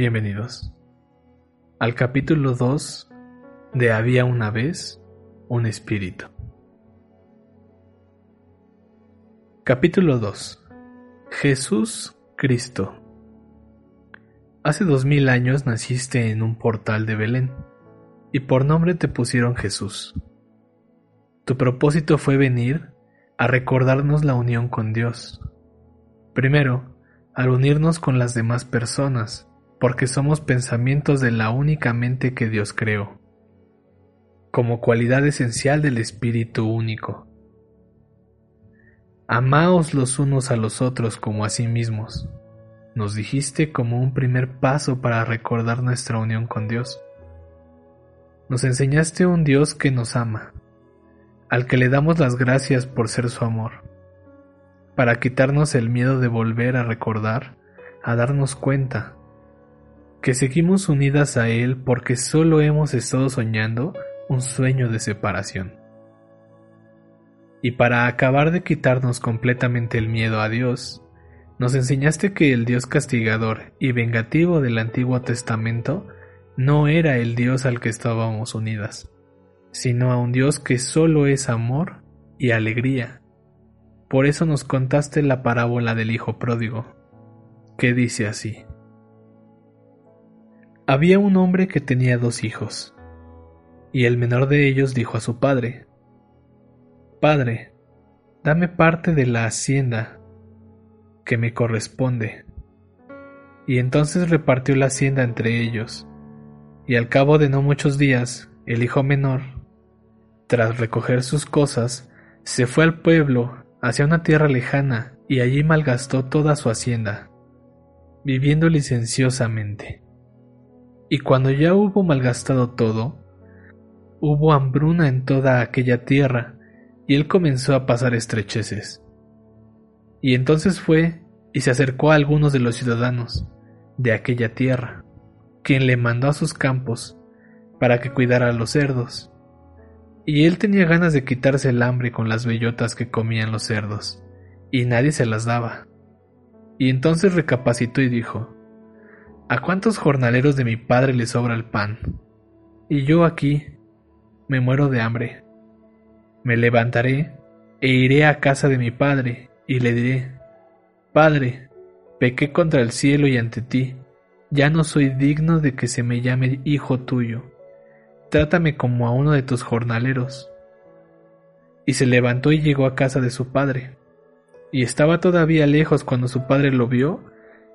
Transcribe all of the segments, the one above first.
Bienvenidos al capítulo 2 de Había una vez un espíritu. Capítulo 2 Jesús Cristo Hace dos mil años naciste en un portal de Belén, y por nombre te pusieron Jesús. Tu propósito fue venir a recordarnos la unión con Dios. Primero, al unirnos con las demás personas, porque somos pensamientos de la única mente que Dios creó, como cualidad esencial del Espíritu único. Amaos los unos a los otros como a sí mismos, nos dijiste como un primer paso para recordar nuestra unión con Dios. Nos enseñaste un Dios que nos ama, al que le damos las gracias por ser su amor, para quitarnos el miedo de volver a recordar, a darnos cuenta que seguimos unidas a Él porque solo hemos estado soñando un sueño de separación. Y para acabar de quitarnos completamente el miedo a Dios, nos enseñaste que el Dios castigador y vengativo del Antiguo Testamento no era el Dios al que estábamos unidas, sino a un Dios que solo es amor y alegría. Por eso nos contaste la parábola del Hijo Pródigo, que dice así. Había un hombre que tenía dos hijos, y el menor de ellos dijo a su padre, Padre, dame parte de la hacienda que me corresponde. Y entonces repartió la hacienda entre ellos, y al cabo de no muchos días, el hijo menor, tras recoger sus cosas, se fue al pueblo, hacia una tierra lejana, y allí malgastó toda su hacienda, viviendo licenciosamente. Y cuando ya hubo malgastado todo, hubo hambruna en toda aquella tierra, y él comenzó a pasar estrecheces. Y entonces fue y se acercó a algunos de los ciudadanos de aquella tierra, quien le mandó a sus campos para que cuidara a los cerdos. Y él tenía ganas de quitarse el hambre con las bellotas que comían los cerdos, y nadie se las daba. Y entonces recapacitó y dijo, ¿A cuántos jornaleros de mi padre le sobra el pan? Y yo aquí me muero de hambre. Me levantaré e iré a casa de mi padre y le diré, Padre, pequé contra el cielo y ante ti, ya no soy digno de que se me llame hijo tuyo. Trátame como a uno de tus jornaleros. Y se levantó y llegó a casa de su padre. Y estaba todavía lejos cuando su padre lo vio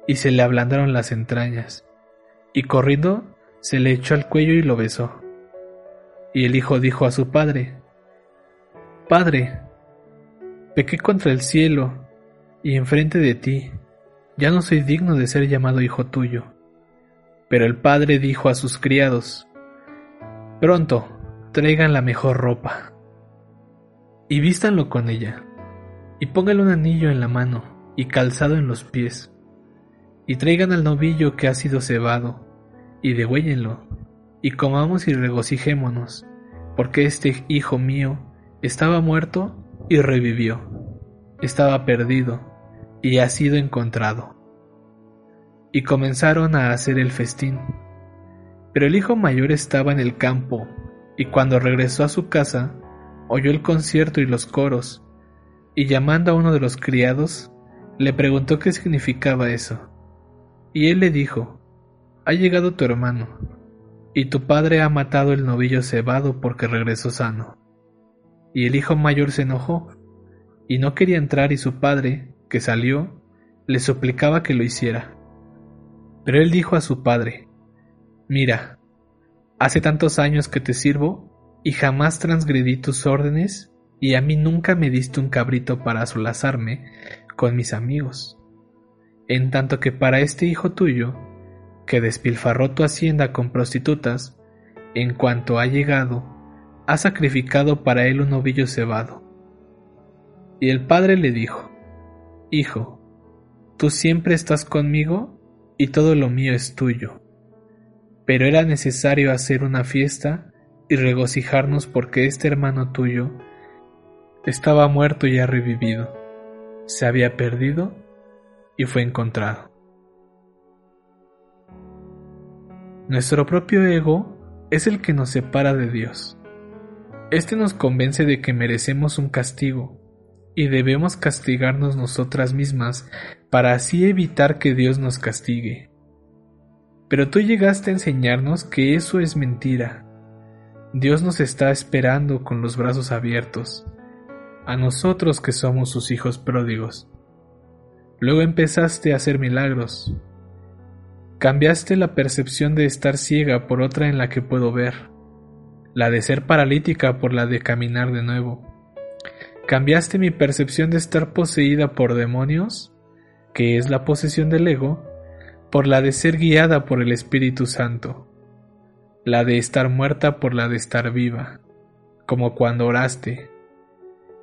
y se le ablandaron las entrañas, y corriendo se le echó al cuello y lo besó. Y el hijo dijo a su padre, Padre, pequé contra el cielo y enfrente de ti, ya no soy digno de ser llamado hijo tuyo. Pero el padre dijo a sus criados, Pronto, traigan la mejor ropa, y vístanlo con ella, y póngale un anillo en la mano y calzado en los pies y traigan al novillo que ha sido cebado, y degüéllenlo, y comamos y regocijémonos, porque este hijo mío estaba muerto y revivió, estaba perdido y ha sido encontrado. Y comenzaron a hacer el festín. Pero el hijo mayor estaba en el campo, y cuando regresó a su casa, oyó el concierto y los coros, y llamando a uno de los criados, le preguntó qué significaba eso. Y él le dijo, Ha llegado tu hermano, y tu padre ha matado el novillo cebado porque regresó sano. Y el hijo mayor se enojó, y no quería entrar y su padre, que salió, le suplicaba que lo hiciera. Pero él dijo a su padre, Mira, hace tantos años que te sirvo, y jamás transgredí tus órdenes, y a mí nunca me diste un cabrito para solazarme con mis amigos. En tanto que para este hijo tuyo, que despilfarró tu hacienda con prostitutas, en cuanto ha llegado, ha sacrificado para él un ovillo cebado. Y el padre le dijo, Hijo, tú siempre estás conmigo y todo lo mío es tuyo. Pero era necesario hacer una fiesta y regocijarnos porque este hermano tuyo estaba muerto y ha revivido, se había perdido y fue encontrado. Nuestro propio ego es el que nos separa de Dios. Este nos convence de que merecemos un castigo y debemos castigarnos nosotras mismas para así evitar que Dios nos castigue. Pero tú llegaste a enseñarnos que eso es mentira. Dios nos está esperando con los brazos abiertos, a nosotros que somos sus hijos pródigos. Luego empezaste a hacer milagros. Cambiaste la percepción de estar ciega por otra en la que puedo ver, la de ser paralítica por la de caminar de nuevo. Cambiaste mi percepción de estar poseída por demonios, que es la posesión del ego, por la de ser guiada por el Espíritu Santo, la de estar muerta por la de estar viva, como cuando oraste.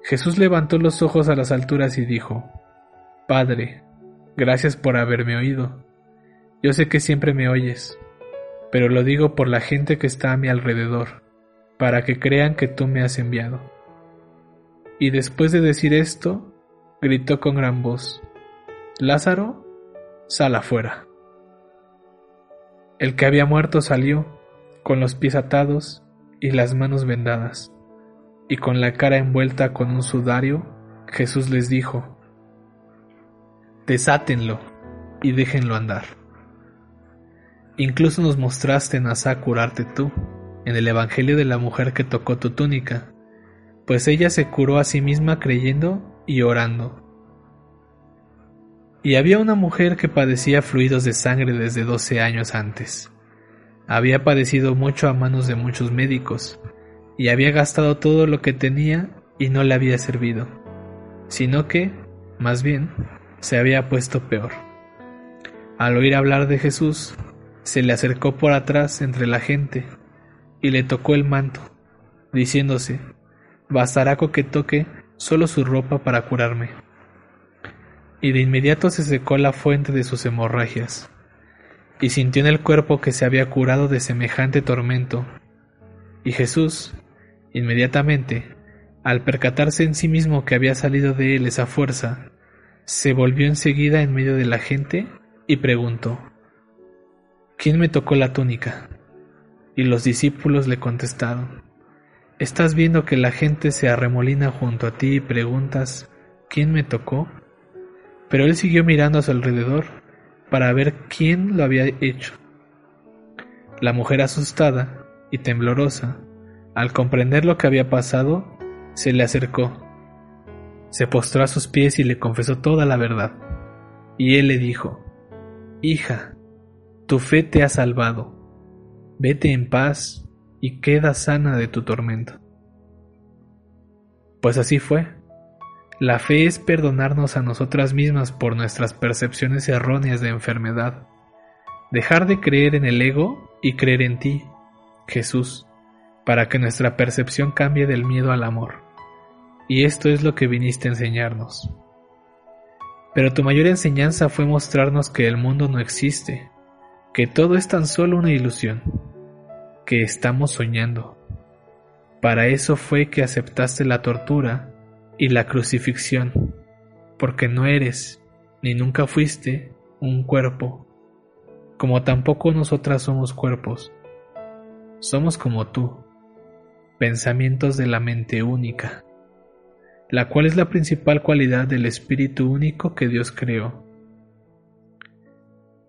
Jesús levantó los ojos a las alturas y dijo, Padre, gracias por haberme oído. Yo sé que siempre me oyes, pero lo digo por la gente que está a mi alrededor, para que crean que tú me has enviado. Y después de decir esto, gritó con gran voz, Lázaro, sal afuera. El que había muerto salió, con los pies atados y las manos vendadas, y con la cara envuelta con un sudario, Jesús les dijo, desátenlo y déjenlo andar. Incluso nos mostraste, Nasa, curarte tú, en el Evangelio de la mujer que tocó tu túnica, pues ella se curó a sí misma creyendo y orando. Y había una mujer que padecía fluidos de sangre desde doce años antes. Había padecido mucho a manos de muchos médicos, y había gastado todo lo que tenía y no le había servido, sino que, más bien, se había puesto peor. Al oír hablar de Jesús, se le acercó por atrás entre la gente y le tocó el manto, diciéndose, bastará con que toque solo su ropa para curarme. Y de inmediato se secó la fuente de sus hemorragias, y sintió en el cuerpo que se había curado de semejante tormento. Y Jesús, inmediatamente, al percatarse en sí mismo que había salido de él esa fuerza, se volvió enseguida en medio de la gente y preguntó, ¿Quién me tocó la túnica? Y los discípulos le contestaron, ¿Estás viendo que la gente se arremolina junto a ti y preguntas, ¿quién me tocó? Pero él siguió mirando a su alrededor para ver quién lo había hecho. La mujer asustada y temblorosa, al comprender lo que había pasado, se le acercó se postró a sus pies y le confesó toda la verdad. Y él le dijo, Hija, tu fe te ha salvado, vete en paz y queda sana de tu tormento. Pues así fue. La fe es perdonarnos a nosotras mismas por nuestras percepciones erróneas de enfermedad, dejar de creer en el ego y creer en ti, Jesús, para que nuestra percepción cambie del miedo al amor y esto es lo que viniste a enseñarnos. Pero tu mayor enseñanza fue mostrarnos que el mundo no existe, que todo es tan solo una ilusión, que estamos soñando. Para eso fue que aceptaste la tortura y la crucifixión, porque no eres, ni nunca fuiste, un cuerpo, como tampoco nosotras somos cuerpos. Somos como tú, pensamientos de la mente única la cual es la principal cualidad del Espíritu único que Dios creó.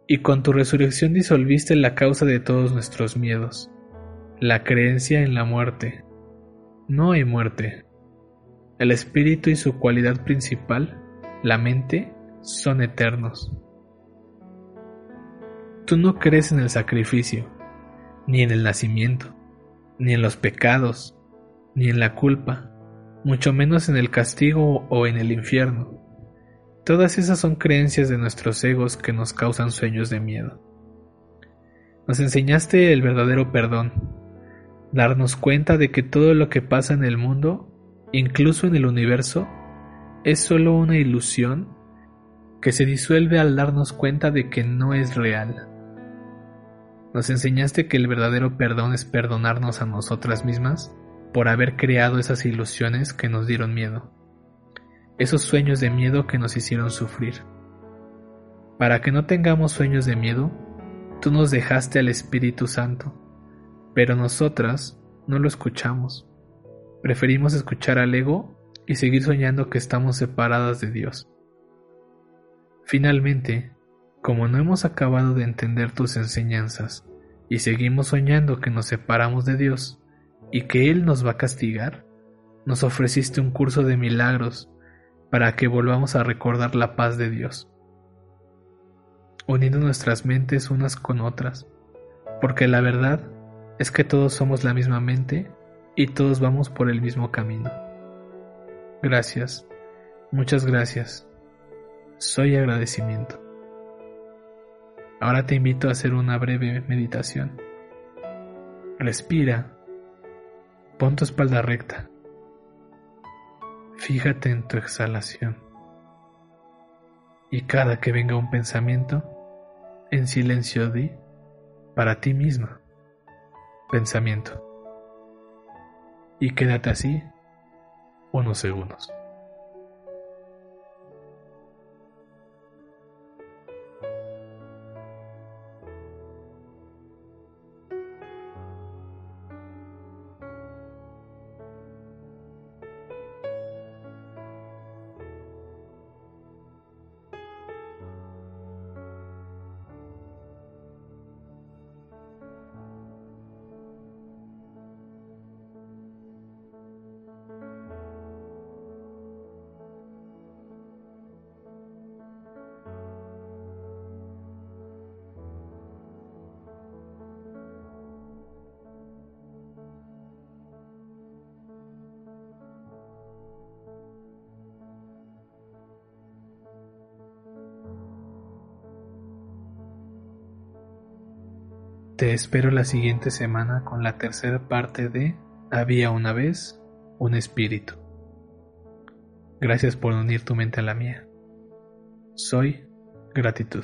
Y con tu resurrección disolviste la causa de todos nuestros miedos, la creencia en la muerte. No hay muerte. El Espíritu y su cualidad principal, la mente, son eternos. Tú no crees en el sacrificio, ni en el nacimiento, ni en los pecados, ni en la culpa, mucho menos en el castigo o en el infierno. Todas esas son creencias de nuestros egos que nos causan sueños de miedo. Nos enseñaste el verdadero perdón, darnos cuenta de que todo lo que pasa en el mundo, incluso en el universo, es solo una ilusión que se disuelve al darnos cuenta de que no es real. Nos enseñaste que el verdadero perdón es perdonarnos a nosotras mismas por haber creado esas ilusiones que nos dieron miedo, esos sueños de miedo que nos hicieron sufrir. Para que no tengamos sueños de miedo, tú nos dejaste al Espíritu Santo, pero nosotras no lo escuchamos. Preferimos escuchar al ego y seguir soñando que estamos separadas de Dios. Finalmente, como no hemos acabado de entender tus enseñanzas y seguimos soñando que nos separamos de Dios y que Él nos va a castigar, nos ofreciste un curso de milagros para que volvamos a recordar la paz de Dios, uniendo nuestras mentes unas con otras, porque la verdad es que todos somos la misma mente y todos vamos por el mismo camino. Gracias, muchas gracias. Soy agradecimiento. Ahora te invito a hacer una breve meditación. Respira. Pon tu espalda recta. Fíjate en tu exhalación. Y cada que venga un pensamiento, en silencio di para ti misma. Pensamiento. Y quédate así unos segundos. Te espero la siguiente semana con la tercera parte de Había una vez un espíritu. Gracias por unir tu mente a la mía. Soy gratitud.